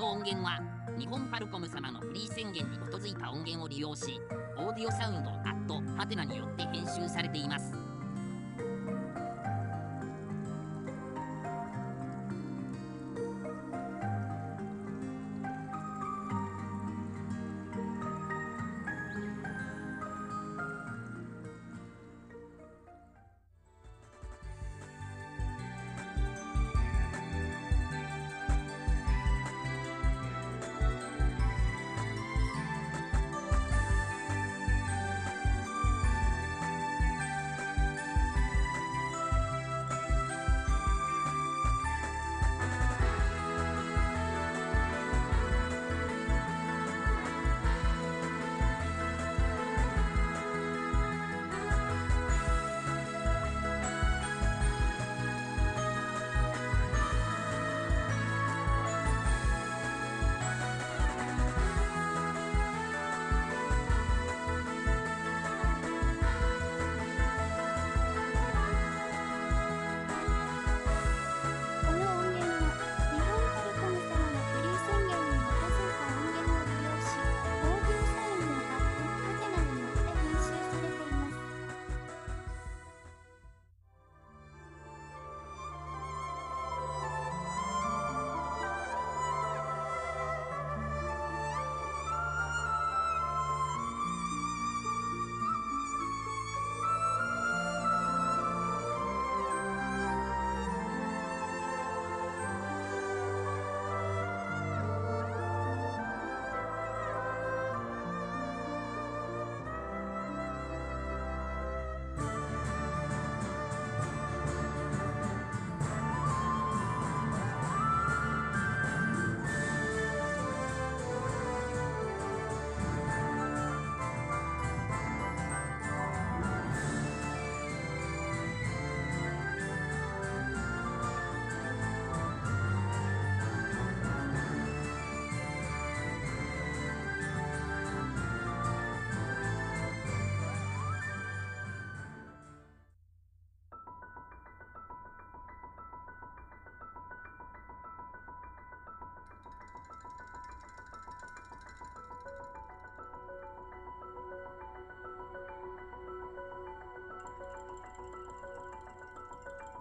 の音源は日本パルコム様のフリー宣言に基づいた音源を利用しオーディオサウンドアットハテナによって編集されています。